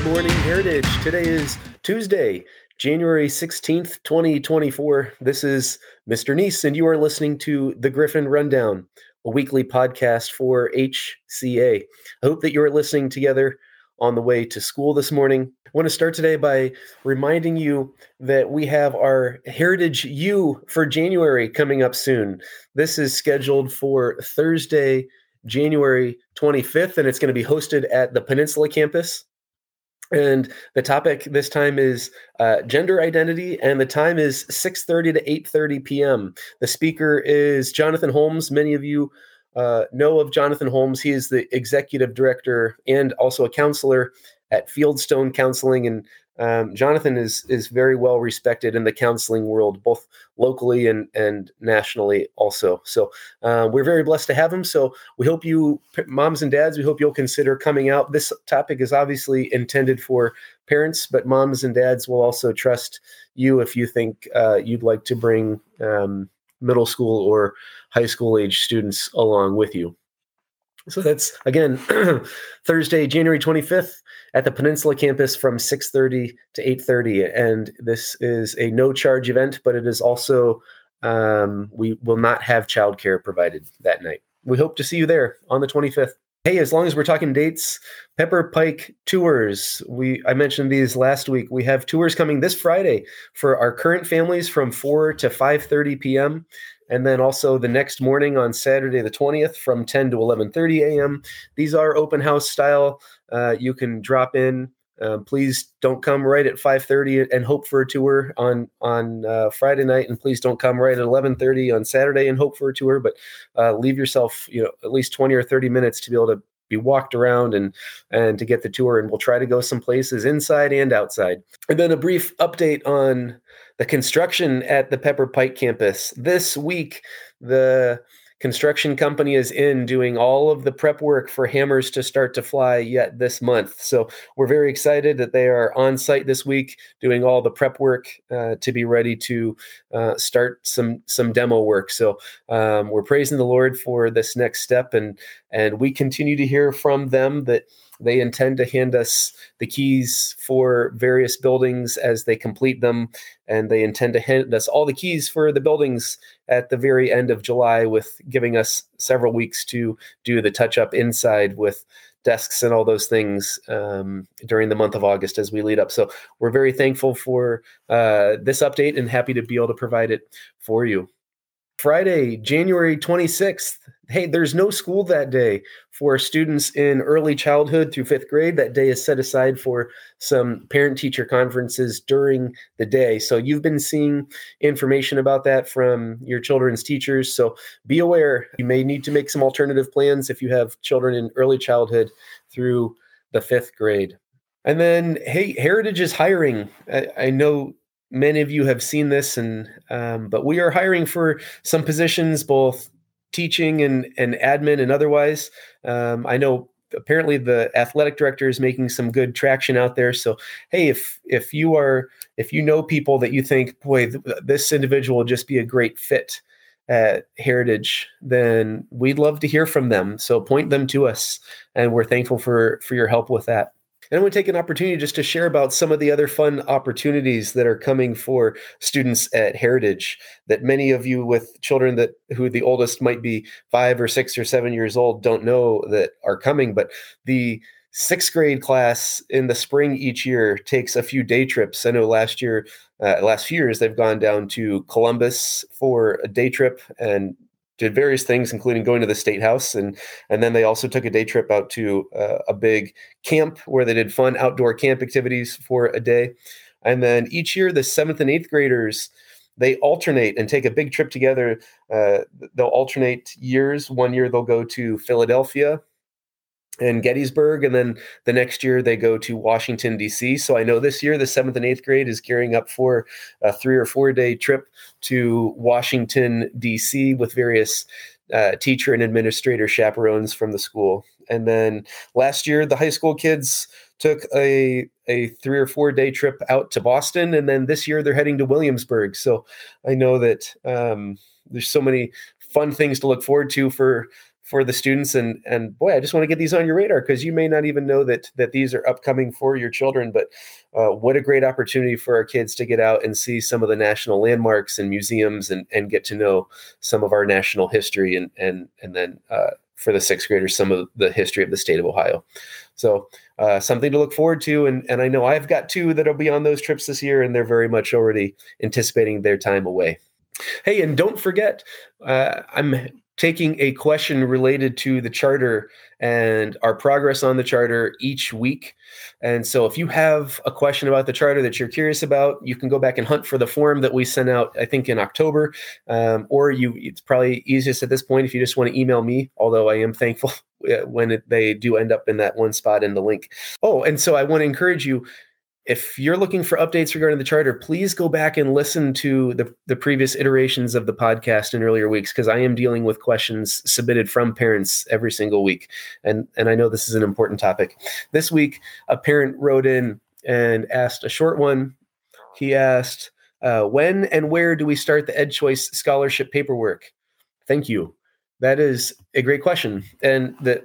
Good morning, Heritage. Today is Tuesday, January 16th, 2024. This is Mr. Neese, and you are listening to the Griffin Rundown, a weekly podcast for HCA. I hope that you are listening together on the way to school this morning. I want to start today by reminding you that we have our Heritage U for January coming up soon. This is scheduled for Thursday, January 25th, and it's going to be hosted at the Peninsula campus. And the topic this time is uh, gender identity, and the time is 6:30 to 8:30 p.m. The speaker is Jonathan Holmes. Many of you uh, know of Jonathan Holmes. He is the executive director and also a counselor at Fieldstone Counseling, and um, Jonathan is is very well respected in the counseling world, both locally and and nationally also. So uh, we're very blessed to have him. So we hope you, moms and dads, we hope you'll consider coming out. This topic is obviously intended for parents, but moms and dads will also trust you if you think uh, you'd like to bring um, middle school or high school age students along with you. So that's again Thursday, January 25th at the Peninsula campus from 6:30 to 8:30 and this is a no charge event but it is also um, we will not have childcare provided that night. We hope to see you there on the 25th. Hey, as long as we're talking dates, Pepper Pike tours. We I mentioned these last week. We have tours coming this Friday for our current families from 4 to 5:30 p.m and then also the next morning on Saturday the 20th from 10 to 11:30 a.m. These are open house style. Uh, you can drop in. Uh, please don't come right at 5:30 and hope for a tour on on uh, Friday night, and please don't come right at 11:30 on Saturday and hope for a tour. But uh, leave yourself, you know, at least 20 or 30 minutes to be able to be walked around and and to get the tour. And we'll try to go some places inside and outside. And then a brief update on the construction at the Pepper Pike campus. This week, the construction company is in doing all of the prep work for hammers to start to fly yet this month. So we're very excited that they are on site this week doing all the prep work uh, to be ready to uh, start some some demo work. So um, we're praising the Lord for this next step, and and we continue to hear from them that they intend to hand us the keys for various buildings as they complete them, and they intend to hand us all the keys for the buildings at the very end of July, with giving us several weeks to do the touch up inside with desks and all those things um, during the month of August as we lead up. So we're very thankful for uh, this update and happy to be able to provide it for you. Friday, January 26th. Hey, there's no school that day for students in early childhood through fifth grade. That day is set aside for some parent teacher conferences during the day. So you've been seeing information about that from your children's teachers. So be aware you may need to make some alternative plans if you have children in early childhood through the fifth grade. And then, hey, Heritage is hiring. I, I know many of you have seen this, and um, but we are hiring for some positions, both teaching and and admin and otherwise. Um, I know apparently the athletic director is making some good traction out there. So hey, if if you are if you know people that you think, boy, th- this individual will just be a great fit at Heritage, then we'd love to hear from them. So point them to us, and we're thankful for for your help with that. And I want to take an opportunity just to share about some of the other fun opportunities that are coming for students at Heritage. That many of you with children that who the oldest might be five or six or seven years old don't know that are coming. But the sixth grade class in the spring each year takes a few day trips. I know last year, uh, last few years, they've gone down to Columbus for a day trip and did various things, including going to the state house, and and then they also took a day trip out to uh, a big camp where they did fun outdoor camp activities for a day, and then each year the seventh and eighth graders they alternate and take a big trip together. Uh, they'll alternate years. One year they'll go to Philadelphia in Gettysburg, and then the next year they go to Washington D.C. So I know this year the seventh and eighth grade is gearing up for a three or four day trip to Washington D.C. with various uh, teacher and administrator chaperones from the school. And then last year the high school kids took a a three or four day trip out to Boston, and then this year they're heading to Williamsburg. So I know that um, there's so many fun things to look forward to for for the students. And and boy i just want to get these on your radar because you may not even know that that these are upcoming for your children but uh, what a great opportunity for our kids to get out and see some of the national landmarks and museums and and get to know some of our national history and and and then uh, for the sixth graders some of the history of the state of ohio. So uh, something to look forward to and and i know i've got two that'll be on those trips this year and they're very much already anticipating their time away. Hey, and don't forget, uh, I'm taking a question related to the charter and our progress on the charter each week. And so if you have a question about the charter that you're curious about, you can go back and hunt for the form that we sent out, I think in October. Um, or you, it's probably easiest at this point if you just want to email me, although I am thankful when it, they do end up in that one spot in the link. Oh, and so I want to encourage you if you're looking for updates regarding the charter, please go back and listen to the, the previous iterations of the podcast in earlier weeks because I am dealing with questions submitted from parents every single week. And, and I know this is an important topic. This week, a parent wrote in and asked a short one. He asked, uh, When and where do we start the Ed Choice scholarship paperwork? Thank you. That is a great question. And that,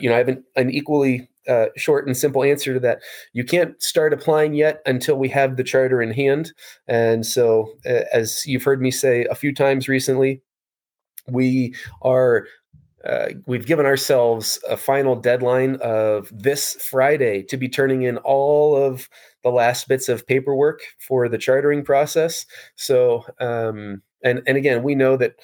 you know, I have an, an equally uh, short and simple answer to that. You can't start applying yet until we have the charter in hand. And so, uh, as you've heard me say a few times recently, we are. Uh, we've given ourselves a final deadline of this Friday to be turning in all of the last bits of paperwork for the chartering process. So, um, and and again, we know that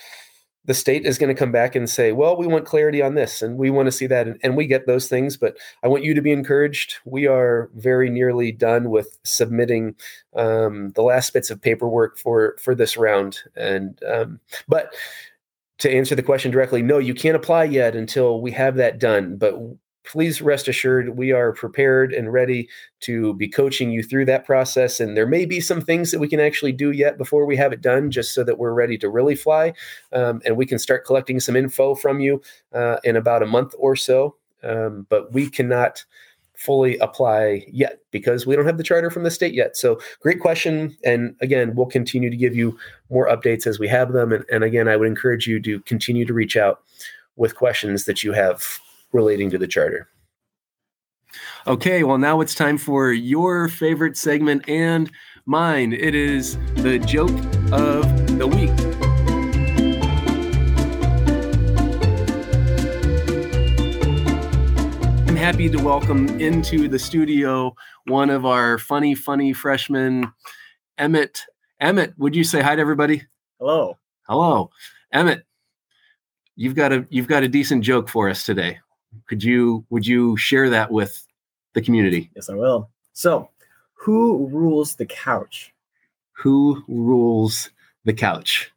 the state is going to come back and say, well, we want clarity on this and we want to see that. And, and, we get those things, but I want you to be encouraged. We are very nearly done with submitting um, the last bits of paperwork for, for this round. And, um, but to answer the question directly, no, you can't apply yet until we have that done. But please rest assured we are prepared and ready to be coaching you through that process. And there may be some things that we can actually do yet before we have it done, just so that we're ready to really fly. Um, and we can start collecting some info from you uh, in about a month or so. Um, but we cannot fully apply yet because we don't have the charter from the state yet. So, great question. And again, we'll continue to give you more updates as we have them. And, and again, I would encourage you to continue to reach out with questions that you have relating to the charter. Okay, well, now it's time for your favorite segment and mine. It is the joke of the week. I'm happy to welcome into the studio one of our funny, funny freshmen, Emmett. Emmett, would you say hi to everybody? Hello. Hello. Emmett, you've got a you've got a decent joke for us today. Could you would you share that with the community? Yes, I will. So, who rules the couch? Who rules the couch?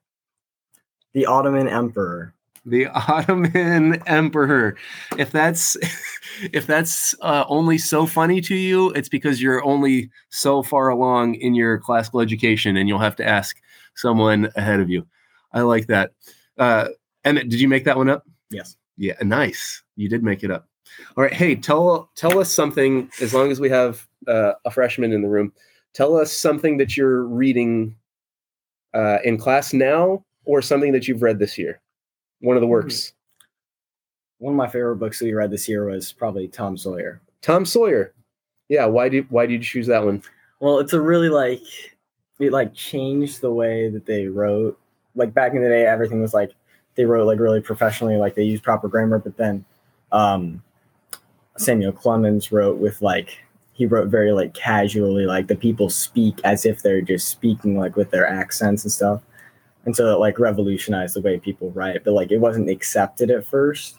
The Ottoman Emperor. The Ottoman Emperor. If that's if that's uh, only so funny to you, it's because you're only so far along in your classical education, and you'll have to ask someone ahead of you. I like that. Uh, Emmett, did you make that one up? Yes. Yeah, nice. You did make it up. All right. Hey, tell tell us something. As long as we have uh, a freshman in the room, tell us something that you're reading uh, in class now, or something that you've read this year. One of the works. One of my favorite books that we read this year was probably Tom Sawyer. Tom Sawyer. Yeah. Why did Why did you choose that one? Well, it's a really like it like changed the way that they wrote. Like back in the day, everything was like they wrote like really professionally, like they used proper grammar. But then um, Samuel Clemens wrote with like he wrote very like casually, like the people speak as if they're just speaking like with their accents and stuff. And so it like revolutionized the way people write. But like it wasn't accepted at first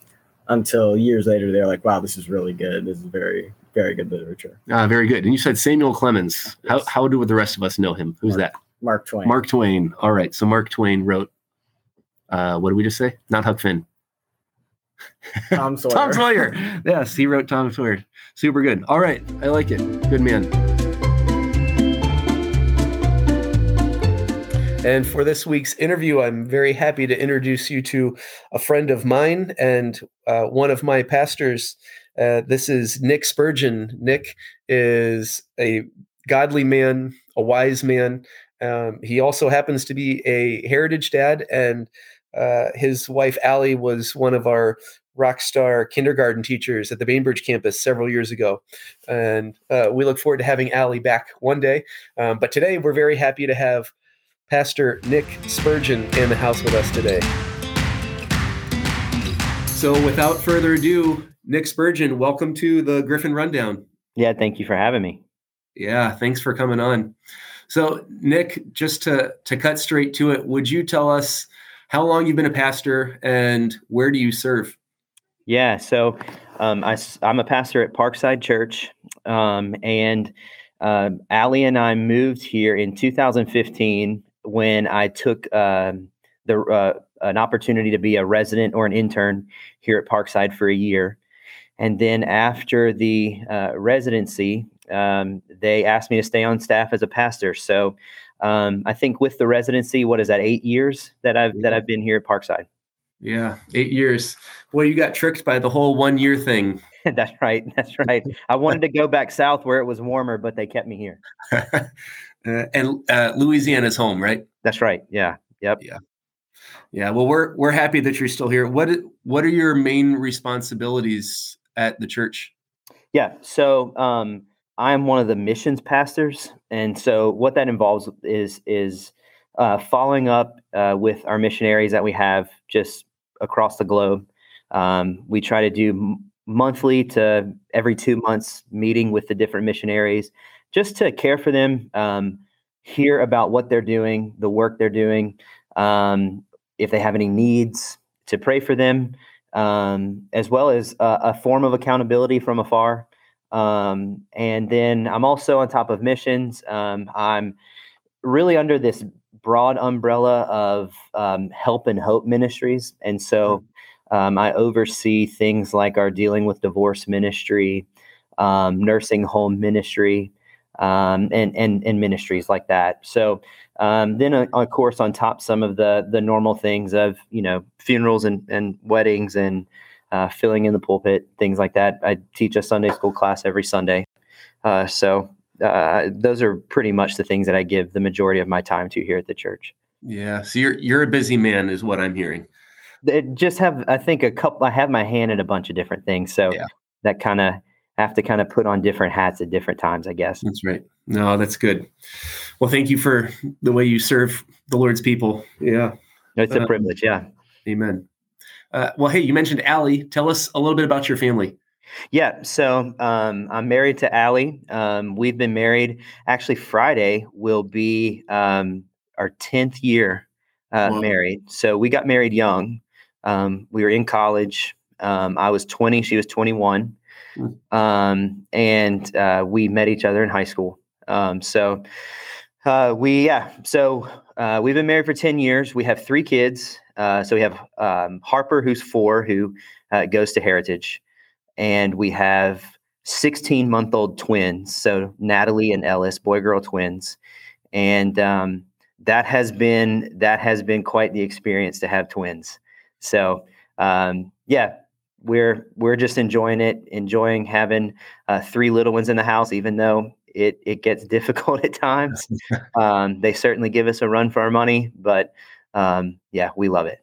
until years later they're like, wow, this is really good. This is very, very good literature. Ah, very good. And you said Samuel Clemens. Yes. How how do the rest of us know him? Who's Mark, that? Mark Twain. Mark Twain. All right. So Mark Twain wrote uh, what did we just say? Not Huck Finn. Tom Sawyer. Tom Sawyer. Yes, he wrote Tom Sawyer. Super good. All right. I like it. Good man. And for this week's interview, I'm very happy to introduce you to a friend of mine and uh, one of my pastors. Uh, this is Nick Spurgeon. Nick is a godly man, a wise man. Um, he also happens to be a heritage dad and Uh, his wife Allie was one of our rock star kindergarten teachers at the Bainbridge campus several years ago, and uh, we look forward to having Allie back one day. Um, but today we're very happy to have Pastor Nick Spurgeon in the house with us today. So, without further ado, Nick Spurgeon, welcome to the Griffin Rundown. Yeah, thank you for having me. Yeah, thanks for coming on. So, Nick, just to to cut straight to it, would you tell us how long you've been a pastor and where do you serve? Yeah, so um, I, am a pastor at Parkside Church, um, and uh, Allie and I moved here in 2015 when I took uh, the uh, an opportunity to be a resident or an intern here at Parkside for a year. And then after the uh, residency, um, they asked me to stay on staff as a pastor. So um, I think with the residency, what is that? Eight years that I've that I've been here at Parkside. Yeah, eight years. Boy, you got tricked by the whole one year thing. that's right. That's right. I wanted to go back south where it was warmer, but they kept me here. uh, and uh, Louisiana's home, right? That's right. Yeah. Yep. Yeah. Yeah, well, we're we're happy that you're still here. What what are your main responsibilities at the church? Yeah, so um, I'm one of the missions pastors, and so what that involves is is uh, following up uh, with our missionaries that we have just across the globe. Um, we try to do m- monthly to every two months meeting with the different missionaries, just to care for them, um, hear about what they're doing, the work they're doing, um, if they have any needs, to pray for them, um, as well as a, a, form of accountability from afar. Um, and then I'm also on top of missions. Um, I'm really under this broad umbrella of um, help and hope ministries. And so um, I oversee things like our dealing with divorce ministry, um, nursing home ministry, and, and, and ministries like that. So um, then, uh, of course, on top some of the the normal things of you know funerals and, and weddings and uh, filling in the pulpit, things like that. I teach a Sunday school class every Sunday, uh, so uh, those are pretty much the things that I give the majority of my time to here at the church. Yeah, so you're you're a busy man, is what I'm hearing. It just have I think a couple. I have my hand in a bunch of different things, so yeah. that kind of have to kind of put on different hats at different times, I guess. That's right. No, that's good. Well, thank you for the way you serve the Lord's people. Yeah. It's a uh, privilege. Yeah. Amen. Uh, well, hey, you mentioned Allie. Tell us a little bit about your family. Yeah, so um, I'm married to Allie. Um, we've been married. Actually, Friday will be um, our 10th year uh, wow. married. So we got married young. Um, we were in college. Um, I was 20, she was 21. Hmm. Um, and uh, we met each other in high school. Um, so uh, we, yeah, so uh, we've been married for 10 years. We have three kids. Uh, so we have um, Harper, who's four, who uh, goes to Heritage. And we have 16 month old twins. So Natalie and Ellis, boy girl twins. And um, that has been that has been quite the experience to have twins. So um, yeah, we're we're just enjoying it, enjoying having uh, three little ones in the house, even though it it gets difficult at times. um, they certainly give us a run for our money, but um, yeah, we love it.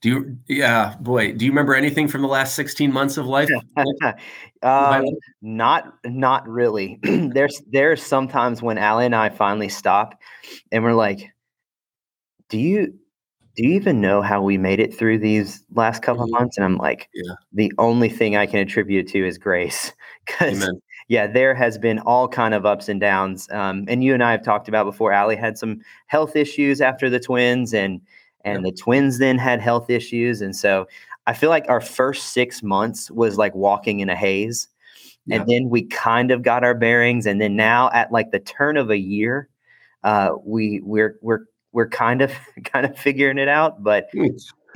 Do you? Yeah, boy. Do you remember anything from the last sixteen months of life? um, not, not really. there's there's sometimes when Allie and I finally stop, and we're like, "Do you do you even know how we made it through these last couple mm-hmm. of months? And I'm like, yeah. the only thing I can attribute to is grace. Because yeah, there has been all kind of ups and downs. Um, and you and I have talked about before. Allie had some health issues after the twins, and and the twins then had health issues, and so I feel like our first six months was like walking in a haze, and then we kind of got our bearings, and then now at like the turn of a year, uh, we we're we're we're kind of kind of figuring it out, but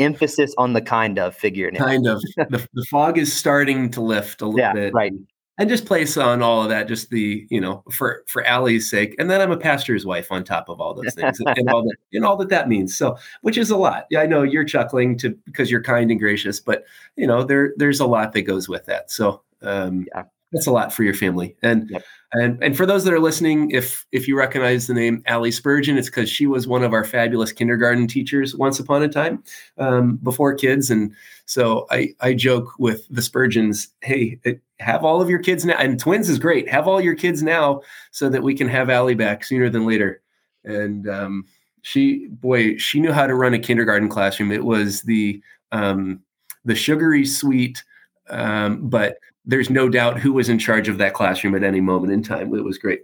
emphasis on the kind of figuring it out. kind of the, the fog is starting to lift a little yeah, bit right and just place on all of that just the you know for for Allie's sake and then I'm a pastor's wife on top of all those things and, all that and all that that means so which is a lot. Yeah I know you're chuckling to because you're kind and gracious but you know there there's a lot that goes with that so um yeah that's a lot for your family. And Yep. and and for those that are listening, if if you recognize the name Allie Spurgeon, it's because she was one of our fabulous kindergarten teachers once upon a time um, before kids. And so I I joke with the Spurgeons, hey, have all of your kids now. And twins is great. Have all your kids now so that we can have Allie back sooner than later. And um, she boy, she knew how to run a kindergarten classroom. It was the um, the sugary sweet, um, but there's no doubt who was in charge of that classroom at any moment in time. It was great.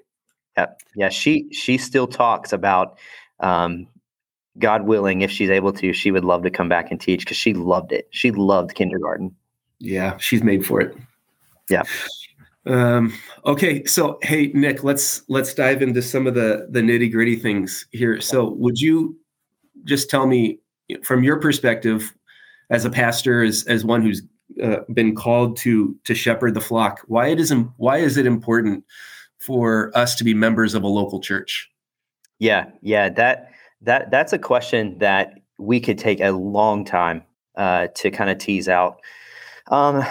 Yeah, yeah. She she still talks about, um, God willing, if she's able to, she would love to come back and teach because she loved it. She loved kindergarten. Yeah, she's made for it. Yeah. Um, okay, so hey Nick, let's let's dive into some of the the nitty gritty things here. So, would you just tell me from your perspective as a pastor, as as one who's uh, been called to to shepherd the flock, why it is why is it important for us to be members of a local church? Yeah, yeah. That that that's a question that we could take a long time uh, to kind of tease out. Um,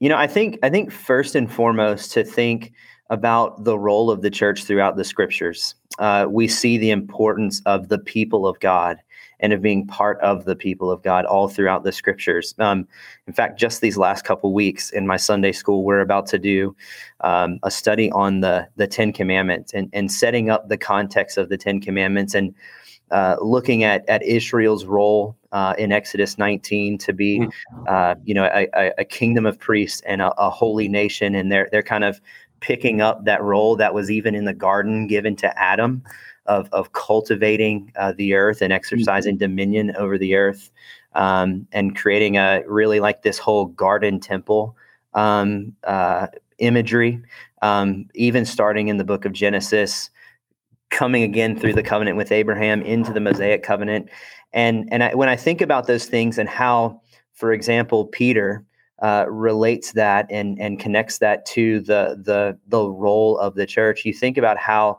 you know, I think I think first and foremost to think about the role of the church throughout the scriptures. Uh, we see the importance of the people of God and of being part of the people of God all throughout the scriptures. Um, in fact, just these last couple weeks in my Sunday school, we're about to do um, a study on the the Ten Commandments and, and setting up the context of the Ten Commandments and uh, looking at at Israel's role uh, in Exodus 19 to be, uh, you know, a, a, a kingdom of priests and a, a holy nation, and they're they're kind of picking up that role that was even in the garden given to Adam of of cultivating uh, the earth and exercising dominion over the earth, um, and creating a really like this whole garden temple um, uh, imagery, um, even starting in the book of Genesis coming again through the covenant with Abraham into the Mosaic covenant. And and I, when I think about those things and how, for example, Peter uh, relates that and and connects that to the the the role of the church, you think about how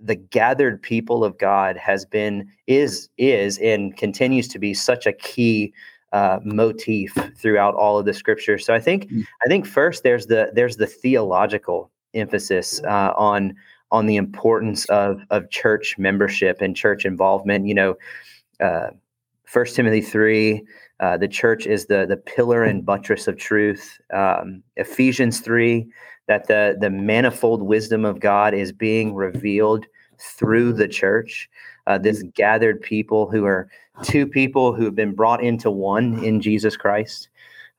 the gathered people of God has been is is and continues to be such a key uh, motif throughout all of the scripture. So I think Mm. I think first there's the there's the theological emphasis uh, on on the importance of of church membership and church involvement. You know, uh, First Timothy three, uh, the church is the the pillar and buttress of truth. Um, Ephesians three, that the the manifold wisdom of God is being revealed through the church. Uh, this gathered people who are two people who have been brought into one in Jesus Christ.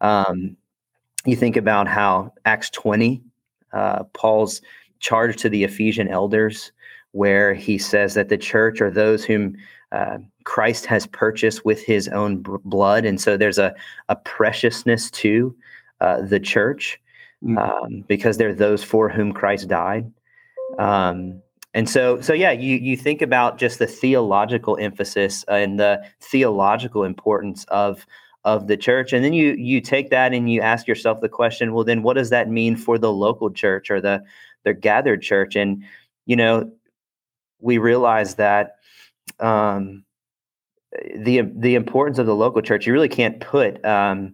Um, you think about how Acts twenty, uh, Paul's charge to the Ephesian elders, where he says that the church are those whom uh, Christ has purchased with his own b- blood. And so there's a, a preciousness to uh, the church Mm. um, because they're those for whom Christ died. Um, and so, so yeah, you you think about just the theological emphasis and the theological importance of of the church, and then you you take that and you ask yourself the question: Well, then, what does that mean for the local church or the the gathered church? And you know, we realize that um, the the importance of the local church. You really can't put um,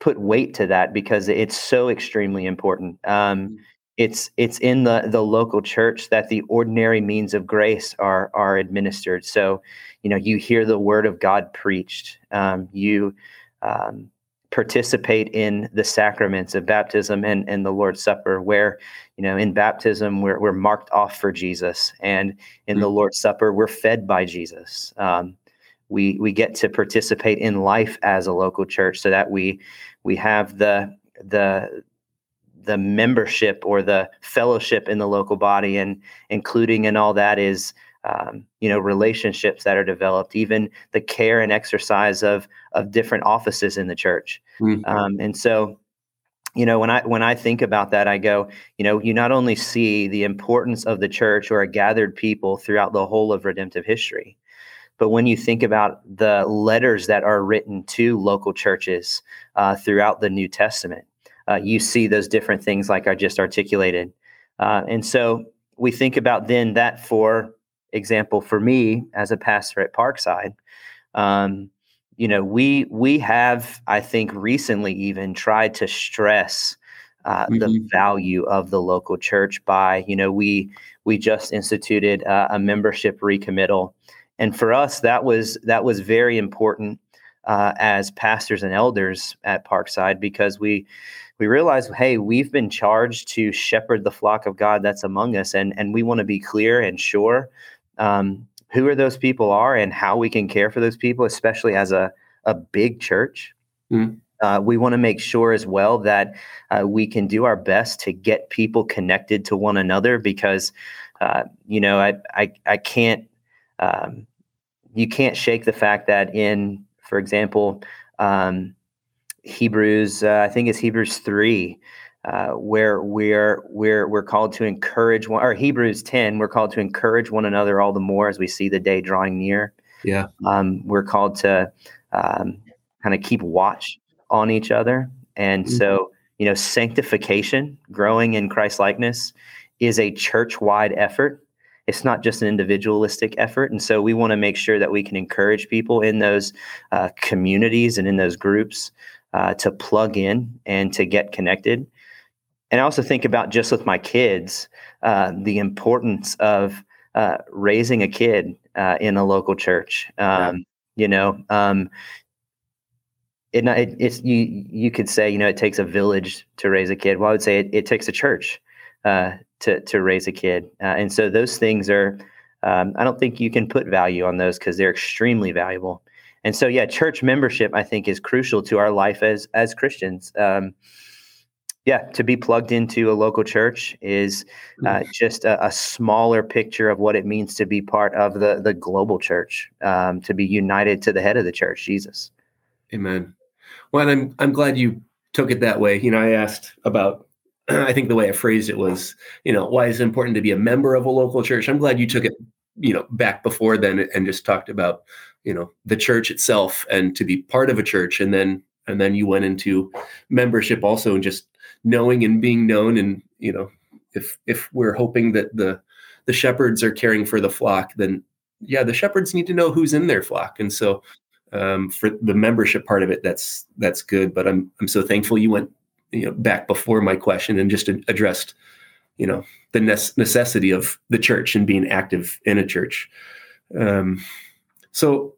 put weight to that because it's so extremely important. Um, it's it's in the the local church that the ordinary means of grace are are administered. So, you know, you hear the word of God preached. Um, you um, participate in the sacraments of baptism and, and the Lord's Supper, where, you know, in baptism, we're, we're marked off for Jesus. And in the Lord's Supper, we're fed by Jesus. Um, we, we get to participate in life as a local church so that we, we have the, the, the membership or the fellowship in the local body and including in all that is um, you know relationships that are developed even the care and exercise of of different offices in the church Mm. um, and so you know when i when i think about that i go you know you not only see the importance of the church or a gathered people throughout the whole of redemptive history but when you think about the letters that are written to local churches uh, throughout the new testament uh, you see those different things like i just articulated uh, and so we think about then that for example for me as a pastor at parkside um, you know we we have i think recently even tried to stress uh, the Mhm. value of the local church by you know we we just instituted uh, a membership recommittal and for us that was that was very important uh, as pastors and elders at parkside because we we realized hey we've been charged to shepherd the flock of god that's among us and and we want to be clear and sure um, who are those people are and how we can care for those people especially as a a big church Mm. uh, we want to make sure as well that uh, we can do our best to get people connected to one another because uh, you know I I, I can't um, you can't shake the fact that in for example um, Hebrews uh, I think it's Hebrews three uh, where we're we're we're called to encourage one or Hebrews ten we're called to encourage one another all the more as we see the day drawing near. Yeah. um, we're called to um, kind of keep watch on each other. And Mhm. so you know sanctification growing in christ likeness is a church-wide effort. It's not just an individualistic effort. And so we want to make sure that we can encourage people in those uh, communities and in those groups uh, to plug in and to get connected and i also think about just with my kids uh, the importance of uh, raising a kid uh, in a local church um, you know um, it, it, it's you you could say you know it takes a village to raise a kid. Well i would say it, it takes a church uh, to to raise a kid. Uh, and so those things are um, i don't think you can put value on those because they're extremely valuable. And so yeah church membership i think is crucial to our life as as christians. Um, yeah to be plugged into a local church is uh, just a, a smaller picture of what it means to be part of the the global church um, to be united to the head of the church jesus Amen. Well, and I'm I'm glad you took it that way. You know, I asked about. I think the way I phrased it was, you know, why is it important to be a member of a local church? I'm glad you took it, you know, back before then and just talked about, you know, the church itself and to be part of a church, and then and then you went into membership also and just knowing and being known, and you know, if if we're hoping that the the shepherds are caring for the flock, then yeah, the shepherds need to know who's in their flock, and so um, for the membership part of it, that's that's good. But I'm I'm so thankful you went you know back before my question and just addressed you know the necessity of the church and being active in a church. Um, so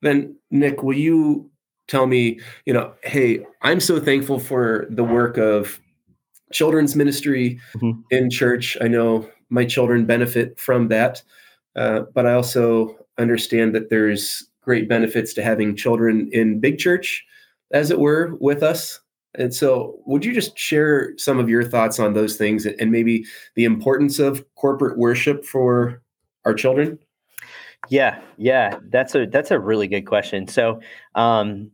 then, Nick, will you tell me you know, hey, I'm so thankful for the work of children's ministry Mhm. in church. I know my children benefit from that, uh, but I also understand that there's great benefits to having children in big church, as it were, with us. And so, would you just share some of your thoughts on those things and and maybe the importance of corporate worship for our children? Yeah, yeah, that's a that's a really good question. So, um,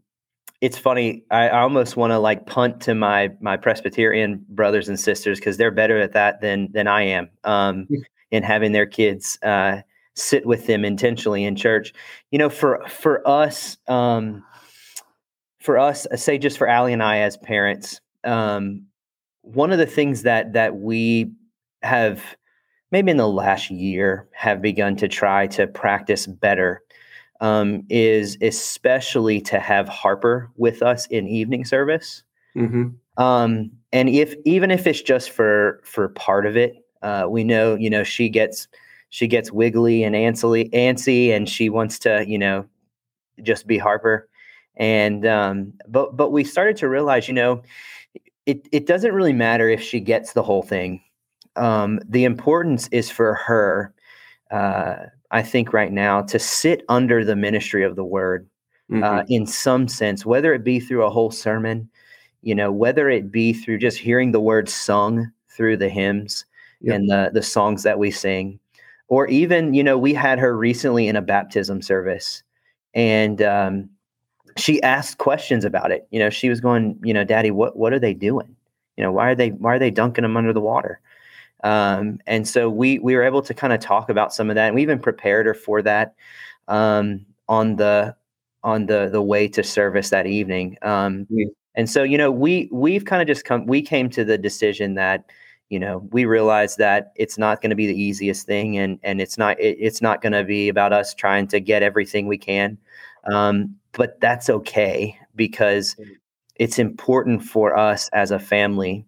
it's funny. I, I almost want to like punt to my my Presbyterian brothers and sisters because they're better at that than than I am. Um, in having their kids uh, sit with them intentionally in church. You know, for for us, um, for us, uh, say just for Allie and I as parents, um, one of the things that that we have maybe in the last year have begun to try to practice better um, is especially to have Harper with us in evening service. Mm-hmm. Um, and if even if it's just for for part of it, uh, we know you know she gets she gets wiggly and antsy, antsy, and she wants to you know just be Harper. And um, but but we started to realize, you know, it it doesn't really matter if she gets the whole thing. Um, the importance is for her, uh, I think, right now to sit under the ministry of the word Mm-hmm. uh, in some sense, whether it be through a whole sermon, you know, whether it be through just hearing the word sung through the hymns Yep. and the the songs that we sing, or even, you know, we had her recently in a baptism service, and um, she asked questions about it. You know, she was going, you know, Daddy, what what are they doing? You know, why are they why are they dunking them under the water? Um, and so we we were able to kind of talk about some of that, and we even prepared her for that um, on the on the the way to service that evening. Um, Yeah. And so you know we we've kind of just come we came to the decision that you know we realized that it's not going to be the easiest thing, and and it's not it, it's not going to be about us trying to get everything we can, um, but that's okay because Mm. it's important for us as a family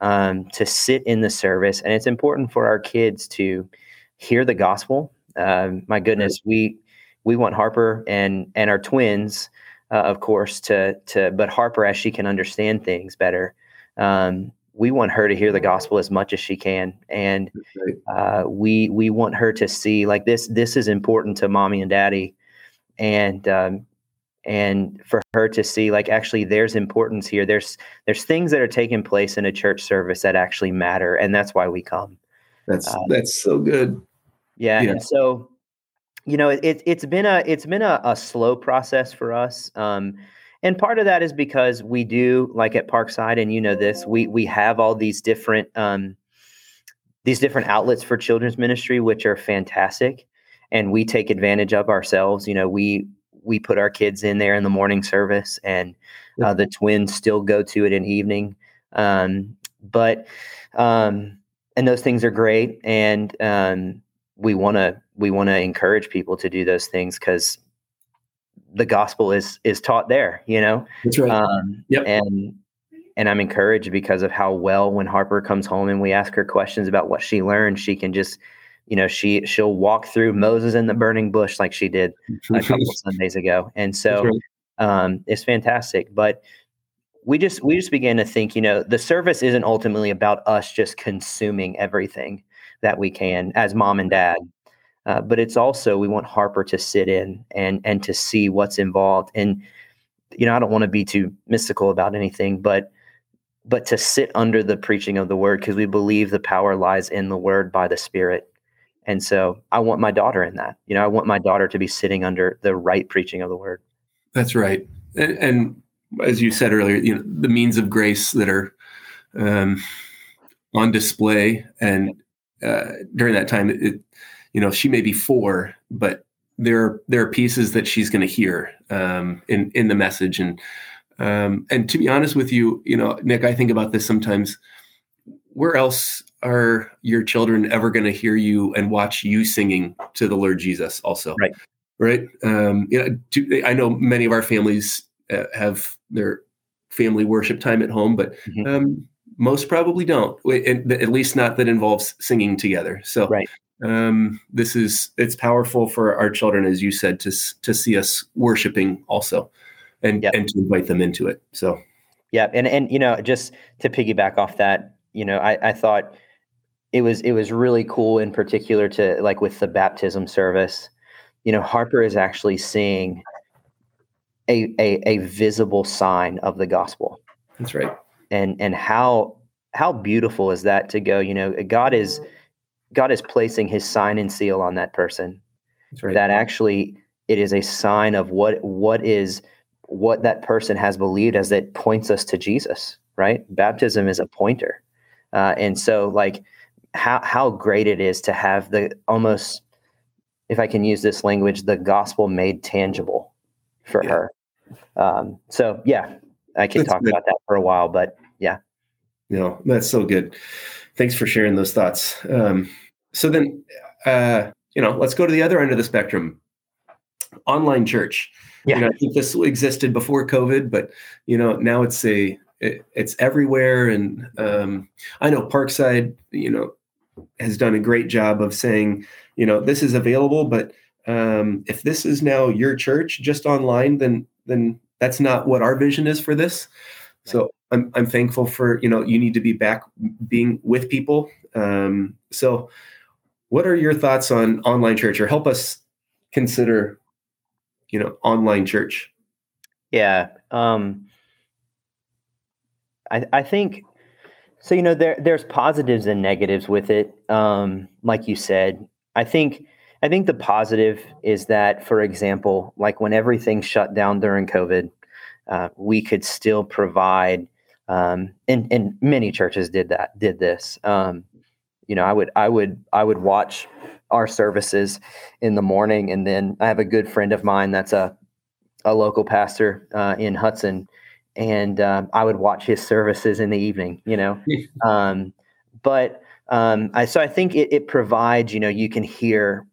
um, to sit in the service, and it's important for our kids to hear the gospel. Um, my goodness, we we want Harper and and our twins, uh, of course, to to but Harper as she can understand things better. Um, we want her to hear the gospel as much as she can, and uh, we we want her to see like this. This is important to mommy and daddy, and um, and for her to see like actually there's importance here. There's there's things that are taking place in a church service that actually matter, and that's why we come. That's uh, that's so good. Yeah, yeah. and so you know it, it's been a it's been a, a slow process for us. Um, and part of that is because we do like at parkside and you know this we we have all these different um these different outlets for children's ministry which are fantastic and we take advantage of ourselves you know we we put our kids in there in the morning service and uh, the twins still go to it in evening. Um but um and those things are great and um we want to we want to encourage people to do those things because the gospel is is taught there you know? That's right. Um, yep. and and i'm encouraged because of how well when harper comes home and we ask her questions about what she learned she can just you know she she'll walk through moses in the burning bush like she did a couple sundays ago and so right. um, it's fantastic but we just we just began to think you know the service isn't ultimately about us just consuming everything that we can as mom and dad uh, but it's also we want Harper to sit in and and to see what's involved. And you know, I don't want to be too mystical about anything, but but to sit under the preaching of the word because we believe the power lies in the word by the Spirit. And so I want my daughter in that. You know, I want my daughter to be sitting under the right preaching of the word. That's right. And, and as you said earlier, you know, the means of grace that are um, on display and uh, during that time, it, you know she may be four but there are, there are pieces that she's going to hear um, in in the message and um, and to be honest with you you know nick i think about this sometimes where else are your children ever going to hear you and watch you singing to the lord jesus also right right um, you know to, i know many of our families uh, have their family worship time at home but mm-hmm. um, most probably don't at least not that involves singing together so right um, this is it's powerful for our children, as you said, to to see us worshiping also, and yep. and to invite them into it. So, yeah, and and you know, just to piggyback off that, you know, I, I thought it was it was really cool in particular to like with the baptism service. You know, Harper is actually seeing a a, a visible sign of the gospel. That's right. And and how how beautiful is that to go? You know, God is God is placing his sign and seal on that person. Right. That actually it is a sign of what what is what that person has believed as it points us to Jesus, right? Baptism is a pointer. Uh, and so like how how great it is to have the almost if I can use this language, the gospel made tangible for yeah. her. Um, so yeah, I can that's talk good. about that for a while, but yeah. No, that's so good thanks for sharing those thoughts. Um, so then, uh, you know, let's go to the other end of the spectrum. Online church. Yeah. You know, I think this existed before COVID, but you know, now it's a it, it's everywhere. And um, I know Parkside, you know, has done a great job of saying, you know, this is available, but um, if this is now your church just online, then then that's not what our vision is for this. So I'm I'm thankful for you know you need to be back being with people. Um, so, what are your thoughts on online church, or help us consider, you know, online church? Yeah, um, I I think so. You know, there there's positives and negatives with it. Um, like you said, I think I think the positive is that, for example, like when everything shut down during COVID, uh, we could still provide um, and and many churches did that did this um, you know i would i would i would watch our services in the morning and then i have a good friend of mine that's a a local pastor uh, in hudson and um, i would watch his services in the evening you know? Um, but um, I, so i think it, it provides you know you can hear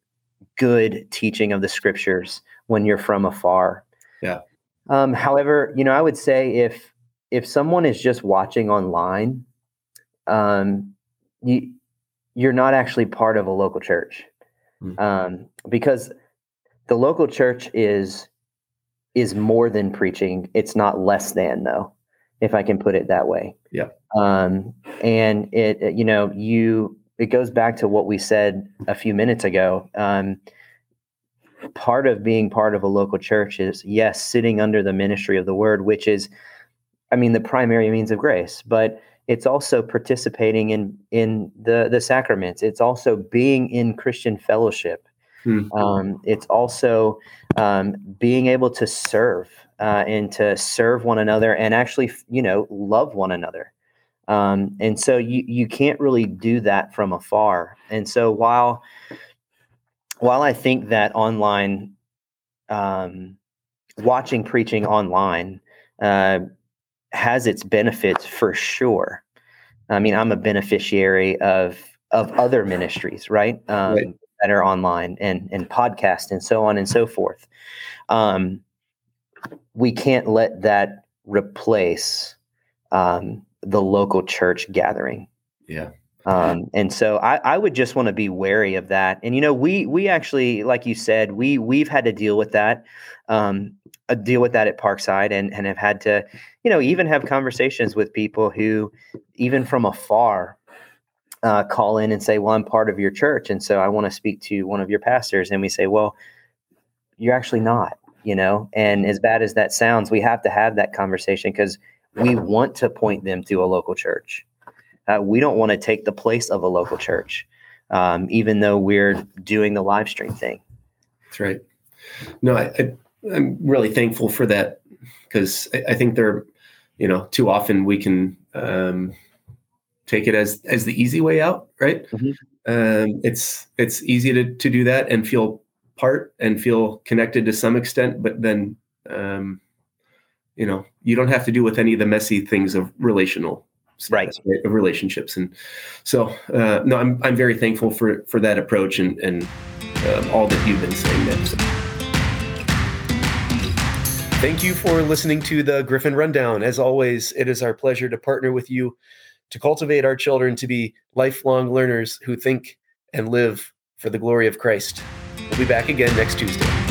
good teaching of the scriptures when you're from afar. Yeah. Um, however, you know, I would say if if someone is just watching online, um, you you're not actually part of a local church. Hmm. um, because the local church is is more than preaching. It's not less than though, if I can put it that way. Yeah. Um, and it, it- you know, you it goes back to what we said a few minutes ago. Um, part of being part of a local church is yes, sitting under the ministry of the word, which is, I mean, the primary means of grace, but it's also participating in in the the sacraments. It's also being in Christian fellowship. Hmm. Um, it's also um, being able to serve uh, and to serve one another and actually, you know, love one another. Um, and so you you can't really do that from afar. And so while while I think that online um, watching preaching online uh, has its benefits for sure. I mean, I'm a beneficiary of of other ministries, right? Um, Right. That are online and and podcast and so on and so forth. Um, we can't let that replace um, the local church gathering. Yeah. Um, and so I, I would just want to be wary of that. And you know, we we actually, like you said, we we've had to deal with that, um, uh, deal with that at Parkside, and and have had to, you know, even have conversations with people who, even from afar, uh, call in and say, "Well, I'm part of your church, and so I want to speak to one of your pastors." And we say, "Well, you're actually not." You know, and as bad as that sounds, we have to have that conversation because we want to point them to a local church. Uh, we don't want to take the place of a local church, um, even though we're doing the live stream thing. That's right. No, I, I'm really thankful for that because I, I think there, you know, too often we can um, take it as as the easy way out, right? Mhm. Um, it's it's easy to to do that and feel part and feel connected to some extent, but then, um, you know, you don't have to deal with any of the messy things of relational Right. status, of relationships and so uh, no i'm i'm very thankful for for that approach and and um, all that you've been saying there so. Thank you for listening to the Griffin Rundown. As always, it is our pleasure to partner with you to cultivate our children to be lifelong learners who think and live for the glory of Christ. We'll be back again next Tuesday.